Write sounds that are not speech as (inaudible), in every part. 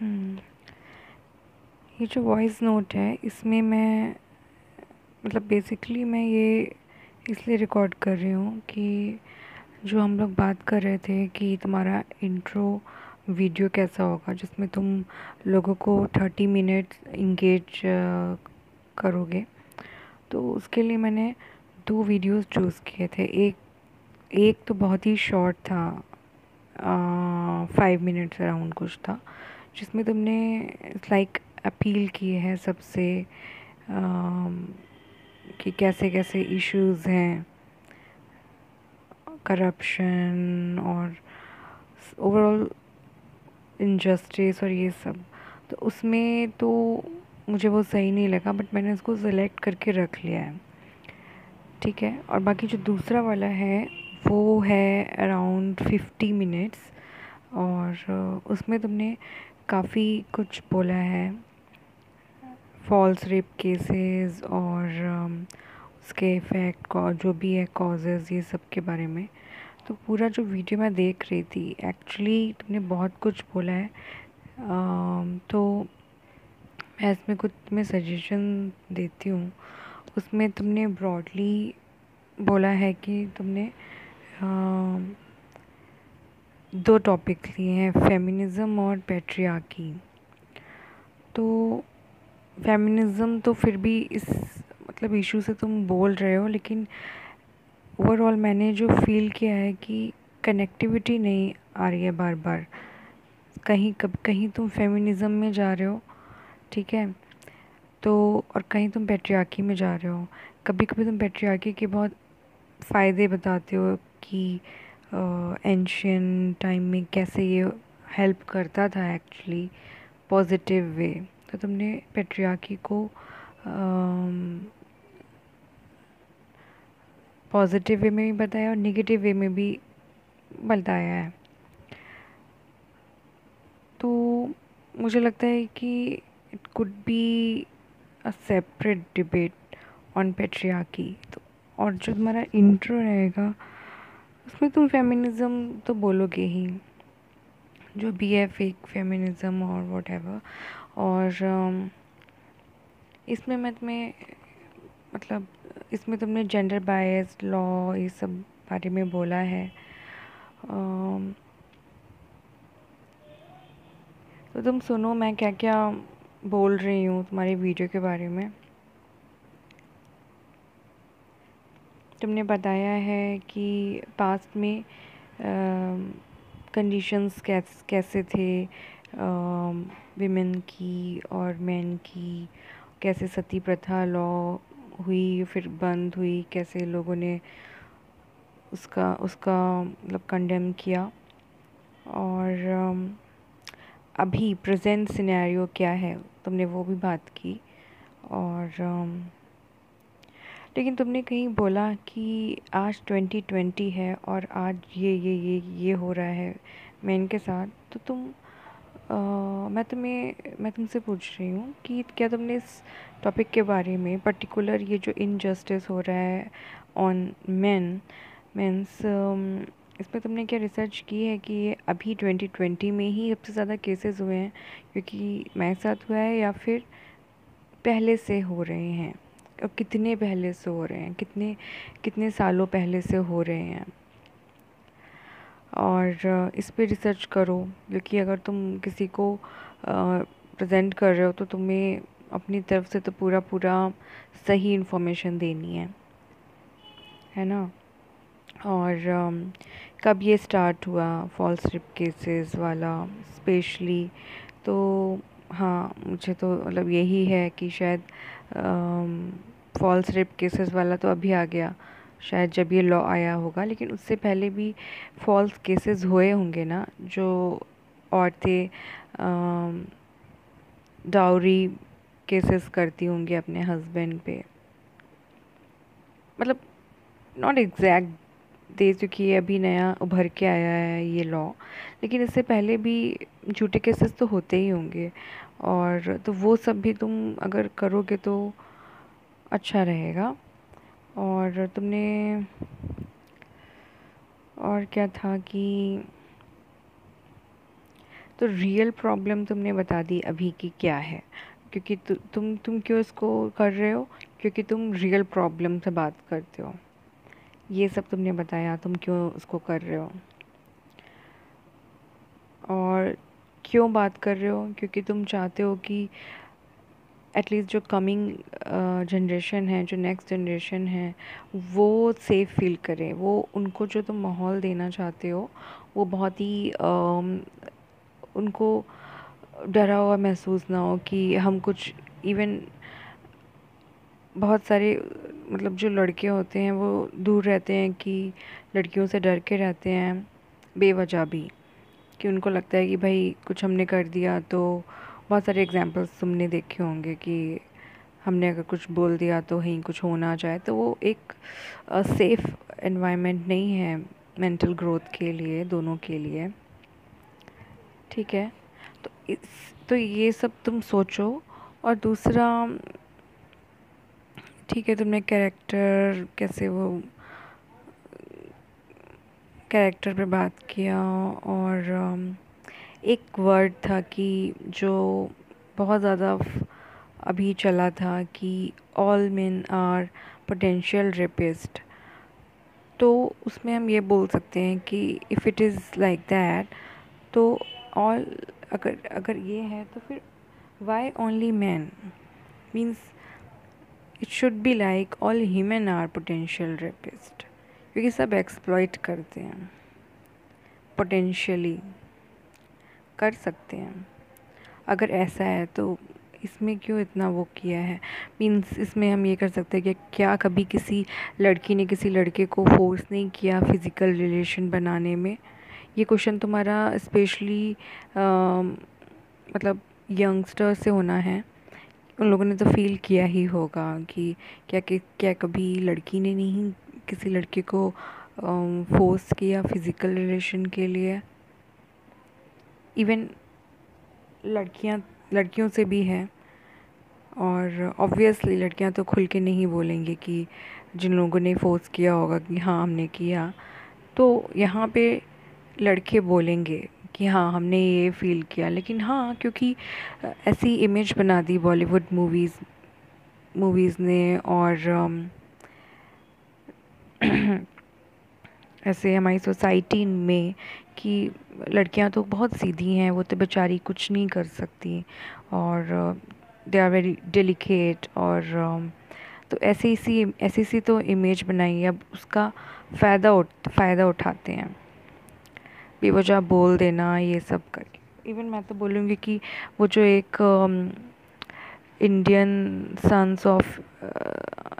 हम्म। ये जो voice note है, इसमें मैं मतलब बेसिकली मैं ये इसलिए रिकॉर्ड कर रही हूँ कि जो हम लोग बात कर रहे थे कि तुम्हारा इंट्रो वीडियो कैसा होगा, जिसमें तुम लोगों को थर्टी मिनट्स इंगेज करोगे। तो उसके लिए मैंने दो वीडियोस चूज़ किए थे। एक एक तो बहुत ही शॉर्ट था फाइव मिनट्स अराउंड कुछ था। जिसमें तुमने लाइक अपील की है सबसे कि कैसे कैसे इश्यूज़ हैं? करप्शन और ओवरऑल इनजस्टिस और ये सब। तो उसमें तो मुझे वो सही नहीं लगा बट मैंने उसको सेलेक्ट करके रख लिया है। ठीक है? और बाकी जो दूसरा वाला है, वो है अराउंड फिफ्टी मिनट्स और उसमें तुमने काफ़ी कुछ बोला है। फॉल्स रेप केसेस और उसके इफ़ेक्ट जो भी है कॉजेज़ ये सब के बारे में। तो पूरा जो वीडियो मैं देख रही थी एक्चुअली तुमने बहुत कुछ बोला है। तो मैं इसमें कुछ तुम्हें सजेशन देती हूँ। उसमें तुमने ब्रॉडली बोला है कि तुमने दो टॉपिक लिए हैं फेमिनिज़म और पेट्रियाकी तो फेमिनिज़म तो फिर भी इस मतलब इशू से तुम बोल रहे हो, लेकिन ओवरऑल मैंने जो फील किया है कि कनेक्टिविटी नहीं आ रही है बार बार कहीं कब, कहीं तुम फेमिनिज़म में जा रहे हो, ठीक है? तो और कहीं तुम पेट्रियाकी में जा रहे हो. कभी कभी तुम पेट्रियाकी के बहुत फ़ायदे बताते हो कि एंशियन टाइम में कैसे ये हेल्प करता था एक्चुअली पॉजिटिव वे तो तुमने पेट्रियाकी को पॉजिटिव वे में भी बताया और नेगेटिव वे में भी बताया है. तो मुझे लगता है कि it could be a separate debate on patriarchy तो और जो तुम्हारा इंट्रो रहेगा उसमें तुम फेमिनिज़म तो बोलोगे ही। जो भी है फेक फेमिनिज़म और वट और um, इसमें मैं तुम्हें मतलब इसमें तुमने जेंडर बायस लॉ ये सब बारे में बोला है। Um, तो तुम सुनो मैं क्या क्या बोल रही हूँ तुम्हारी वीडियो के बारे में। तुमने बताया है कि पास्ट में कंडीशंस कैस, कैसे थे विमेन की और मेन की? कैसे सती प्रथा लॉ हुई, फिर बंद हुई? कैसे लोगों ने उसका उसका मतलब कंडेम किया? और अभी प्रेजेंट सिनेरियो क्या है? तुमने वो भी बात की। और लेकिन तुमने कहीं बोला कि आज ट्वेंटी ट्वेंटी है और आज ये ये ये ये हो रहा है मैं इनके साथ तो तुम आ, मैं तुम्हें मैं तुमसे पूछ रही हूँ कि क्या तुमने इस टॉपिक के बारे में पर्टिकुलर ये जो इनजस्टिस हो रहा है ऑन मेन मीन्स इसमें तुमने क्या रिसर्च की है कि ये अभी 2020 में ही सबसे ज़्यादा केसेस हुए हैं? क्योंकि मेरे साथ हुआ है या फिर पहले से हो रहे हैं? और कितने पहले से हो रहे हैं, कितने कितने सालों पहले से हो रहे हैं। और, इस पर रिसर्च करो, क्योंकि अगर तुम किसी को प्रेजेंट कर रहे हो तो तुम्हें अपनी तरफ़ से तो पूरा पूरा सही इन्फॉर्मेशन देनी है। है ना? और कब ये स्टार्ट हुआ, फॉल्स रिप केसेस वाला, स्पेशली? तो हाँ मुझे तो मतलब यही है कि शायद फॉल्स रेप केसेस वाला तो अभी आ गया। शायद जब ये लॉ आया होगा, लेकिन उससे पहले भी फॉल्स केसेस हुए होंगे ना, जो औरतें डाउरी केसेस करती होंगी अपने हस्बैंड पे। मतलब नॉट एग्जैक्ट दे क्योंकि ये अभी नया उभर के आया है ये लॉ लेकिन इससे पहले भी झूठे केसेस तो होते ही होंगे। और तो वो सब भी तुम अगर करोगे तो अच्छा रहेगा। और तुमने और क्या था कि तो रियल प्रॉब्लम तुमने बता दी अभी की क्या है। क्योंकि तु, तुम तुम क्यों इसको कर रहे हो? क्योंकि तुम रियल प्रॉब्लम से बात करते हो। ये सब तुमने बताया तुम क्यों उसको कर रहे हो? और क्यों बात कर रहे हो? क्योंकि तुम चाहते हो कि एटलीस्ट जो कमिंग जनरेशन है जो नेक्स्ट जनरेशन है वो सेफ़ फील करे। वो उनको जो तुम माहौल देना चाहते हो वो बहुत ही uh, उनको डरा हुआ महसूस ना हो कि हम कुछ इवन बहुत सारे मतलब जो लड़के होते हैं वो दूर रहते हैं कि लड़कियों से डर के रहते हैं बेवजह भी। कि उनको लगता है कि भाई कुछ हमने कर दिया तो बहुत सारे एग्जांपल्स तुमने देखे होंगे कि हमने अगर कुछ बोल दिया तो कहीं कुछ हो ना जाए तो वो एक सेफ़ एनवायरनमेंट नहीं है मेंटल ग्रोथ के लिए, दोनों के लिए। ठीक है? तो इस तो ये सब तुम सोचो। और दूसरा, ठीक है, तुमने कैरेक्टर कैसे वो कैरेक्टर पे बात किया और एक वर्ड था कि जो बहुत ज़्यादा अभी चला था कि all men are potential rapist तो उसमें हम ये बोल सकते हैं कि if it is like that तो ऑल अगर अगर ये है तो फिर why only man means it should be like all human are potential rapist क्योंकि सब एक्सप्लॉइट करते हैं पोटेंशियली कर सकते हैं। अगर ऐसा है तो इसमें क्यों इतना वो किया है? मीन्स इसमें हम ये कर सकते हैं कि क्या कभी किसी लड़की ने किसी लड़के को फोर्स नहीं किया फ़िज़िकल रिलेशन बनाने में? ये क्वेश्चन तुम्हारा स्पेशली मतलब यंगस्टर से होना है। उन लोगों ने तो फील किया ही होगा कि क्या कि, क्या कभी लड़की ने नहीं किसी लड़के को फोर्स किया फ़िज़िकल रिलेशन के लिए? इवन लड़कियाँ, लड़कियों से भी है। और ऑब्वियसली लड़कियाँ तो खुल के नहीं बोलेंगे कि जिन लोगों ने फोर्स किया होगा कि हाँ हमने किया। तो यहाँ पे लड़के बोलेंगे कि हाँ हमने ये फ़ील किया। लेकिन हाँ क्योंकि ऐसी इमेज बना दी बॉलीवुड मूवीज़ मूवीज़ ने और (clears throat) ऐसे हमारी सोसाइटी में कि लड़कियाँ तो बहुत सीधी हैं, वो तो बेचारी कुछ नहीं कर सकती और दे आर वेरी डेलिकेट और तो ऐसे ऐसी सी ऐसी सी तो इमेज बनाई, अब उसका फ़ायदा उठ, फ़ायदा उठाते हैं। बेवजह बोल देना, ये सब कर इवन मैं तो बोलूँगी कि वो जो एक इंडियन सन्स ऑफ़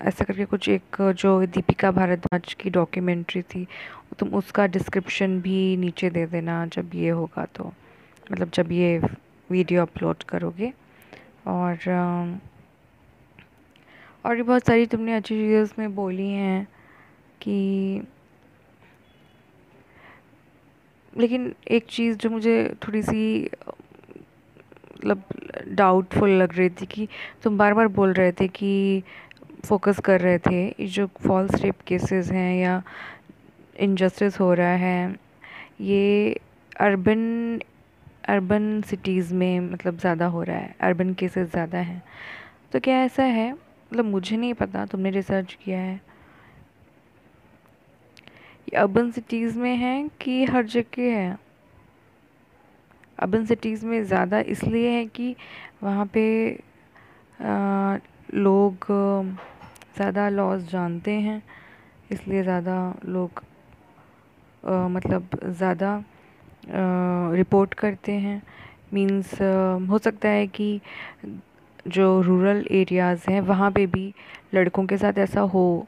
ऐसा करके कुछ एक, जो दीपिका भारद्वाज की डॉक्यूमेंट्री थी, तुम उसका डिस्क्रिप्शन भी नीचे दे देना जब ये होगा तो। मतलब जब ये वीडियो अपलोड करोगे। और और भी बहुत सारी तुमने अच्छी चीज़ें उसमें बोली हैं कि लेकिन एक चीज़ जो मुझे थोड़ी सी मतलब डाउटफुल लग रही थी कि तुम बार बार बोल रहे थे कि फोकस कर रहे थे जो फॉल्स रेप केसेस हैं या इनजस्टिस हो रहा है ये अर्बन अर्बन सिटीज़ में मतलब ज़्यादा हो रहा है अर्बन केसेस ज़्यादा हैं। तो क्या ऐसा है? मतलब मुझे नहीं पता तुमने रिसर्च किया है। ये अर्बन सिटीज़ में है कि हर जगह है? अर्बन सिटीज़ में ज़्यादा इसलिए है कि वहाँ पे आ, लोग ज़्यादा लॉज जानते हैं, इसलिए ज़्यादा लोग मतलब ज़्यादा रिपोर्ट करते हैं। मींस हो सकता है कि जो रूरल एरियाज़ हैं, वहाँ पे भी लड़कों के साथ ऐसा हो,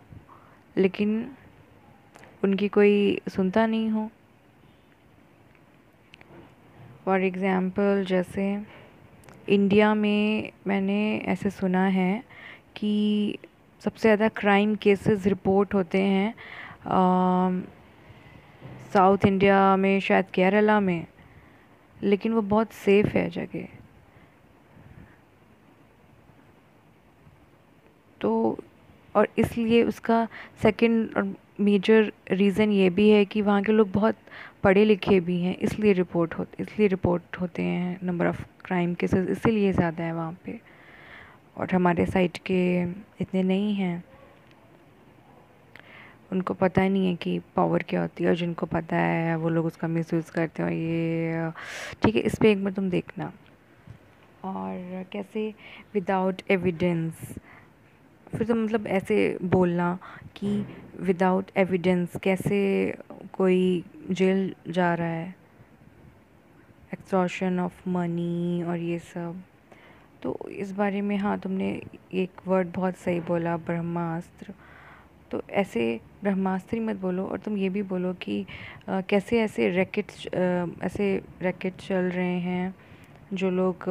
लेकिन उनकी कोई सुनता नहीं हो। फॉर एग्ज़ाम्पल जैसे इंडिया में मैंने ऐसे सुना है कि सबसे ज़्यादा क्राइम केसेस रिपोर्ट होते हैं साउथ इंडिया में, शायद केरला में, लेकिन वो बहुत सेफ़ है जगह। तो और इसलिए उसका सेकंड और मेजर रीज़न ये भी है कि वहाँ के लोग बहुत पढ़े लिखे भी हैं, इसलिए रिपोर्ट होते, इसलिए रिपोर्ट होते हैं नंबर ऑफ़ क्राइम केसेस इसीलिए ज़्यादा है वहाँ पे। और हमारे साइड के इतने नहीं हैं। उनको पता ही नहीं है कि पावर क्या होती है और जिनको पता है, वो लोग उसका मिसयूज़ करते हैं और ये, ठीक है, इस पर एक बार तुम देखना। और कैसे? विदाउट एविडेंस फिर तो मतलब ऐसे बोलना कि विदाउट एविडेंस कैसे कोई जेल जा रहा है? एक्सटॉर्शन ऑफ़ मनी और ये सब। तो इस बारे में हाँ तुमने एक वर्ड बहुत सही बोला ब्रह्मास्त्र। तो ऐसे ब्रह्मास्त्र ही मत बोलो और तुम ये भी बोलो कि आ, कैसे ऐसे रैकेट ऐसे रैकेट चल रहे हैं जो लोग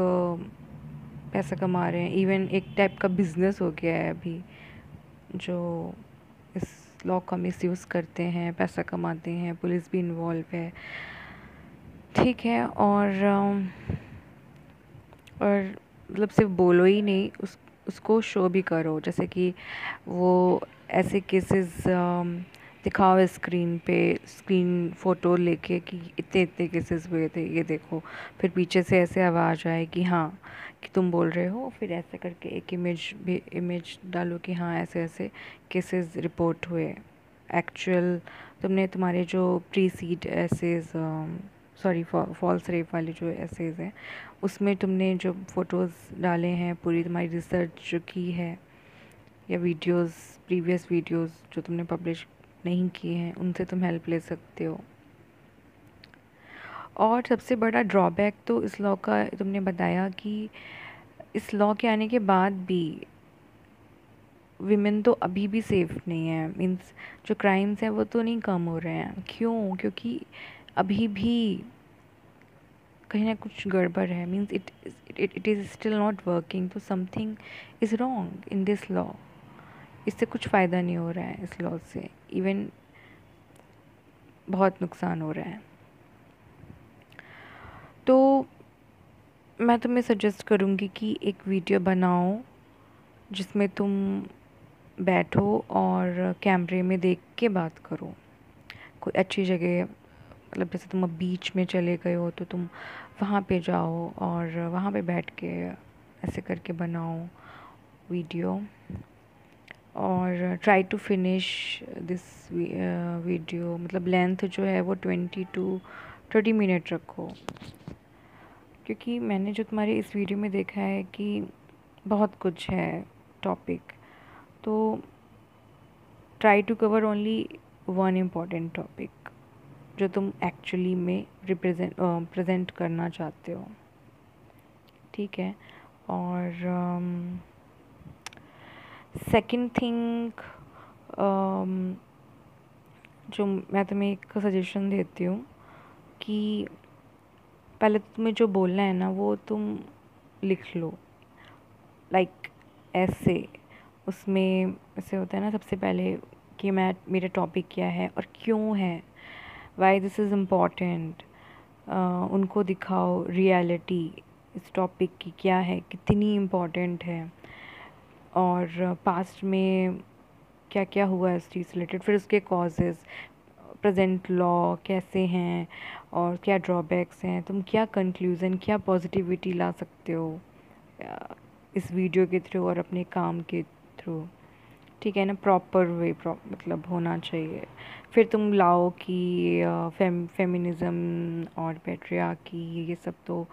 पैसा कमा रहे हैं। इवन एक टाइप का बिज़नेस हो गया है अभी, जो इस लॉ का मिस यूज़ करते हैं, पैसा कमाते हैं पुलिस भी इन्वॉल्व है। ठीक है, और और मतलब सिर्फ़ बोलो ही नहीं, उस, उसको शो भी करो। जैसे कि वो ऐसे केसेस दिखाओ स्क्रीन पे स्क्रीन फ़ोटो लेके कि इतने इतने केसेस हुए थे, ये देखो। फिर पीछे से ऐसे आवाज़ आए कि हाँ कि तुम बोल रहे हो, फिर ऐसे करके एक इमेज भी इमेज डालो कि हाँ ऐसे ऐसे केसेस रिपोर्ट हुए। एक्चुअल तुमने तुम्हारे जो pre seed essays sorry false rape वाले जो एसेज हैं, उसमें तुमने जो फ़ोटोज़ डाले हैं, पूरी तुम्हारी रिसर्च जो की है, या वीडियोस प्रीवियस वीडियोस जो तुमने पब्लिश नहीं किए हैं, उनसे तुम हेल्प ले सकते हो। और सबसे बड़ा ड्रॉबैक तो इस लॉ का तुमने बताया कि इस लॉ के आने के बाद भी विमेन तो अभी भी सेफ़ नहीं है। मीन्स जो क्राइम्स हैं वो तो नहीं कम हो रहे हैं। क्यों? क्योंकि अभी भी कहीं ना कुछ गड़बड़ है। Means it it it is still not working तो something is wrong in this law इससे कुछ फ़ायदा नहीं हो रहा है इस लॉ से। इवन बहुत नुकसान हो रहा है तो मैं तुम्हें सजेस्ट करूँगी कि एक वीडियो बनाओ, जिसमें तुम बैठो और कैमरे में देख के बात करो। कोई अच्छी जगह मतलब जैसे तुम अब बीच में चले गए हो तो तुम वहाँ पे जाओ और वहाँ पे बैठ के ऐसे करके बनाओ वीडियो और try to finish this video मतलब लेंथ जो है वो ट्वेंटी टू थर्टी मिनट रखो। क्योंकि मैंने जो तुम्हारे इस वीडियो में देखा है कि बहुत कुछ है टॉपिक तो try to cover only one important topic जो तुम एक्चुअली में रिप्रेजेंट प्रेजेंट करना चाहते हो। ठीक है? और सेकंड um, थिंग um, जो मैं तुम्हें एक सजेशन देती हूँ कि पहले तुम्हें जो बोलना है ना वो तुम लिख लो। लाइक like, ऐसे। उसमें ऐसे होता है ना सबसे पहले कि मैं मेरा टॉपिक क्या है और क्यों है। वाई दिस इज़ इंपॉर्टेंट उनको दिखाओ रियलिटी इस टॉपिक की क्या है कितनी इंपॉर्टेंट है। और पास्ट में क्या क्या हुआ इस चीज़ रिलेटेड फिर उसके कॉजेज़ प्रेजेंट लॉ कैसे हैं और क्या ड्रॉबैक्स हैं? तुम क्या कंक्लूज़न क्या पॉजिटिविटी ला सकते हो इस वीडियो के थ्रू और अपने काम के थ्रू ठीक है ना? प्रॉपर वे मतलब होना चाहिए। फिर तुम लाओ कि फेम फेमिनिज़म और पेट्रिया की ये सब तो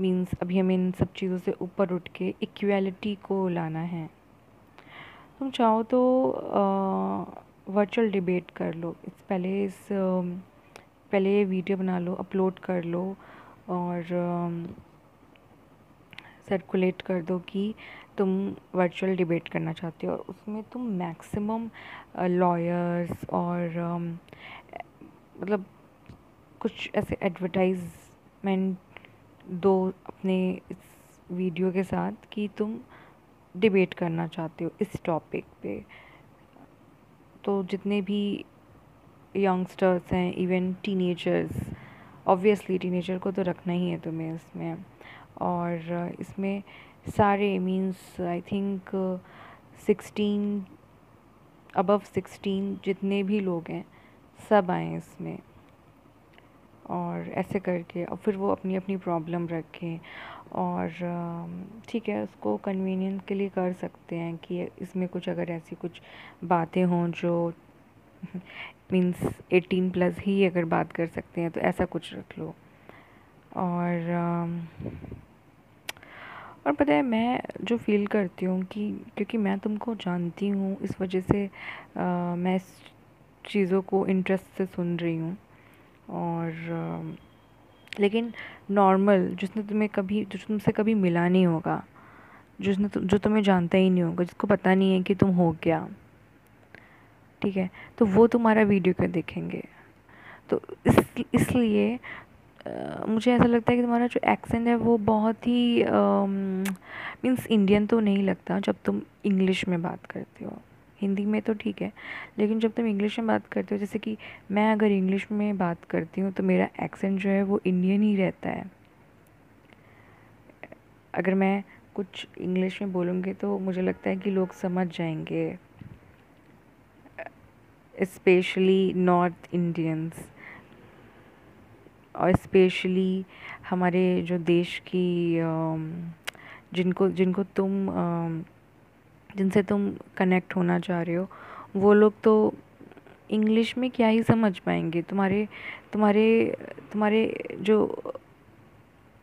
मींस अभी हमें इन सब चीज़ों से ऊपर उठ के इक्वालिटी को लाना है। तुम चाहो तो वर्चुअल डिबेट कर लो। इस पहले इस पहले वीडियो बना लो अपलोड कर लो और सर्कुलेट कर दो कि तुम वर्चुअल डिबेट करना चाहते हो। और उसमें तुम मैक्सिमम लॉयर्स और मतलब कुछ ऐसे एडवर्टाइजमेंट दो अपने इस वीडियो के साथ कि तुम डिबेट करना चाहते हो इस टॉपिक पे। तो जितने भी यंगस्टर्स हैं इवन टीनेजर्स ऑब्वियसली टीनेजर को तो रखना ही है तुम्हें इसमें। और इसमें सारे means I think sixteen above sixteen जितने भी लोग हैं, सब आए इसमें। और ऐसे करके, और फिर वो अपनी अपनी प्रॉब्लम रखें। और ठीक है उसको कन्वीनियंस के लिए कर सकते हैं कि इसमें कुछ अगर ऐसी कुछ बातें हों जो मीन्स एटीन प्लस ही अगर बात कर सकते हैं तो ऐसा कुछ रख लो। और और पता है मैं जो फील करती हूँ कि क्योंकि मैं तुमको जानती हूँ इस वजह से आ, मैं इस चीज़ों को इंटरेस्ट से सुन रही हूँ। और लेकिन नॉर्मल जिसने तुम्हें कभी जो तुमसे कभी मिला नहीं होगा जिसने तु, जो तुम्हें जानता ही नहीं होगा जिसको पता नहीं है कि तुम हो क्या ठीक है? तो वो तुम्हारा वीडियो क्यों देखेंगे? तो इस इसलिए मुझे ऐसा लगता है कि तुम्हारा जो एक्सेंट है वो बहुत ही मीन्स इंडियन तो नहीं लगता जब तुम इंग्लिश में बात करते हो। हिंदी में तो ठीक है, लेकिन जब तुम इंग्लिश में बात करते हो, जैसे कि मैं अगर इंग्लिश में बात करती हूँ तो मेरा एक्सेंट जो है वो इंडियन ही रहता है। अगर मैं कुछ इंग्लिश में बोलूँगी तो मुझे लगता है कि लोग समझ जाएँगे स्पेशली नॉर्थ इंडियंस और स्पेशली हमारे जो देश की जिनको जिनको तुम जिनसे तुम कनेक्ट होना चाह रहे हो, वो लोग तो इंग्लिश में क्या ही समझ पाएँगे? तुम्हारे तुम्हारे तुम्हारे जो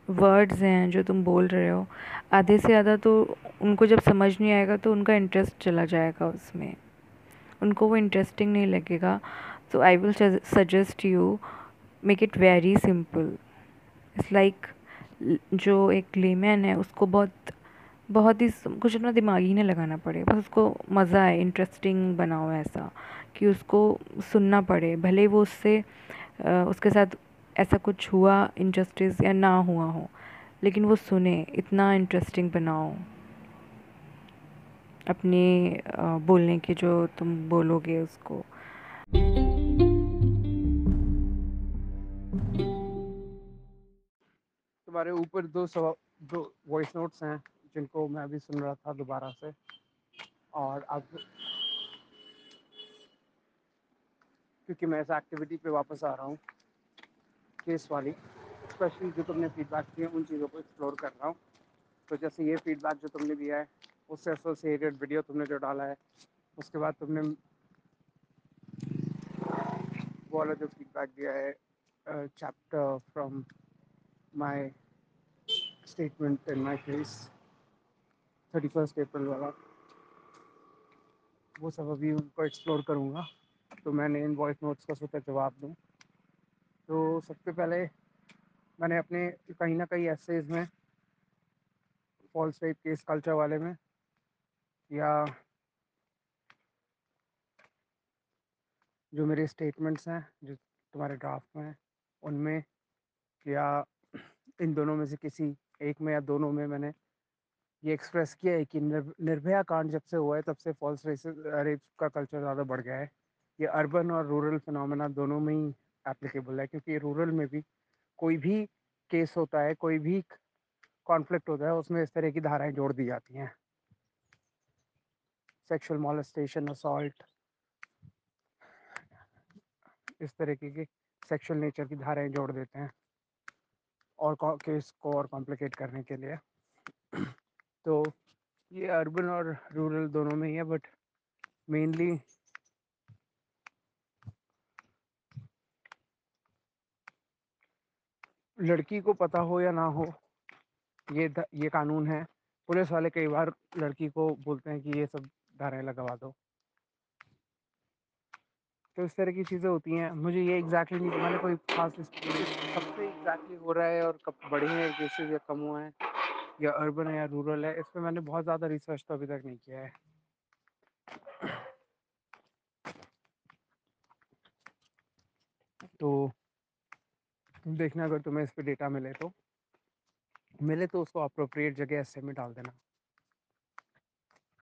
वर्ड्स हैं, जो तुम बोल रहे हो, आधे से ज़्यादा तो उनको जब समझ नहीं आएगा तो उनका इंटरेस्ट चला जाएगा उसमें। उनको वो इंटरेस्टिंग नहीं लगेगा। तो I will suggest you make it very simple it's like जो एक लेमैन है, उसको बहुत बहुत ही कुछ अपना दिमाग ही नहीं लगाना पड़े। बस उसको मज़ा आए इंटरेस्टिंग बनाओ ऐसा, कि उसको सुनना पड़े। भले वो उससे उसके साथ ऐसा कुछ हुआ इंजस्टिस या ना हुआ हो, लेकिन वो सुने, इतना इंटरेस्टिंग बनाओ। अपने बोलने के जो तुम बोलोगे उसको। तुम्हारे ऊपर दो सवा, दो वॉइस नोट्स हैं। जिनको मैं अभी सुन रहा था दोबारा से। और अब क्योंकि मैं इस एक्टिविटी पे वापस आ रहा हूँ केस वाली स्पेशली जो तुमने फीडबैक दिए, उन चीज़ों को एक्सप्लोर कर रहा हूँ। तो जैसे ये फीडबैक जो तुमने दिया है, उससे एसोसिएटेड वीडियो तुमने जो डाला है, उसके बाद तुमने वो वाला जो फीडबैक दिया है chapter from my statement in my case thirty first April वाला। वो सब अभी उनको एक्सप्लोर करूँगा। तो मैंने इन वॉइस नोट्स का सोचा जवाब दूँ। तो सबसे पहले मैंने अपने कहीं ना कहीं एसेज में फॉल्स टाइप केस कल्चर वाले में, या जो मेरे स्टेटमेंट्स हैं, जो तुम्हारे ड्राफ्ट में उनमें या इन दोनों में से किसी एक में या दोनों में मैंने ये एक्सप्रेस किया है कि निर्भया कांड जब से हुआ है, तब से फॉल्स रेप का कल्चर ज़्यादा बढ़ गया है। ये अर्बन और रूरल फिनोमेना दोनों में ही एप्लीकेबल है, क्योंकि रूरल में भी कोई भी केस होता है, कोई भी कॉन्फ्लिक्ट होता है, उसमें इस तरह की धाराएँ जोड़ दी जाती हैं। सेक्सुअल मॉलेस्टेशन असॉल्ट इस तरीके की सेक्सुअल नेचर की धाराएँ जोड़ देते हैं, और केस को और कॉम्प्लिकेट करने के लिए। तो ये अर्बन और रूरल दोनों में ही है बट मेनली लड़की को पता हो या ना हो, ये ये कानून है। पुलिस वाले कई बार लड़की को बोलते हैं कि ये सब धाराएँ लगवा दो। तो इस तरह की चीज़ें होती हैं। मुझे ये एग्जैक्टली नहीं, मैंने कोई खास कब से एग्जैक्टली हो रहा है और कब बढ़े हैं केसेज या कम हुआ है? या अर्बन है या रूरल है इस पर मैंने बहुत ज़्यादा रिसर्च तो अभी तक नहीं किया है। तो देखना अगर तुम्हें इस पर डेटा मिले तो। मिले तो उसको अप्रोप्रिएट जगह ऐसे में डाल देना।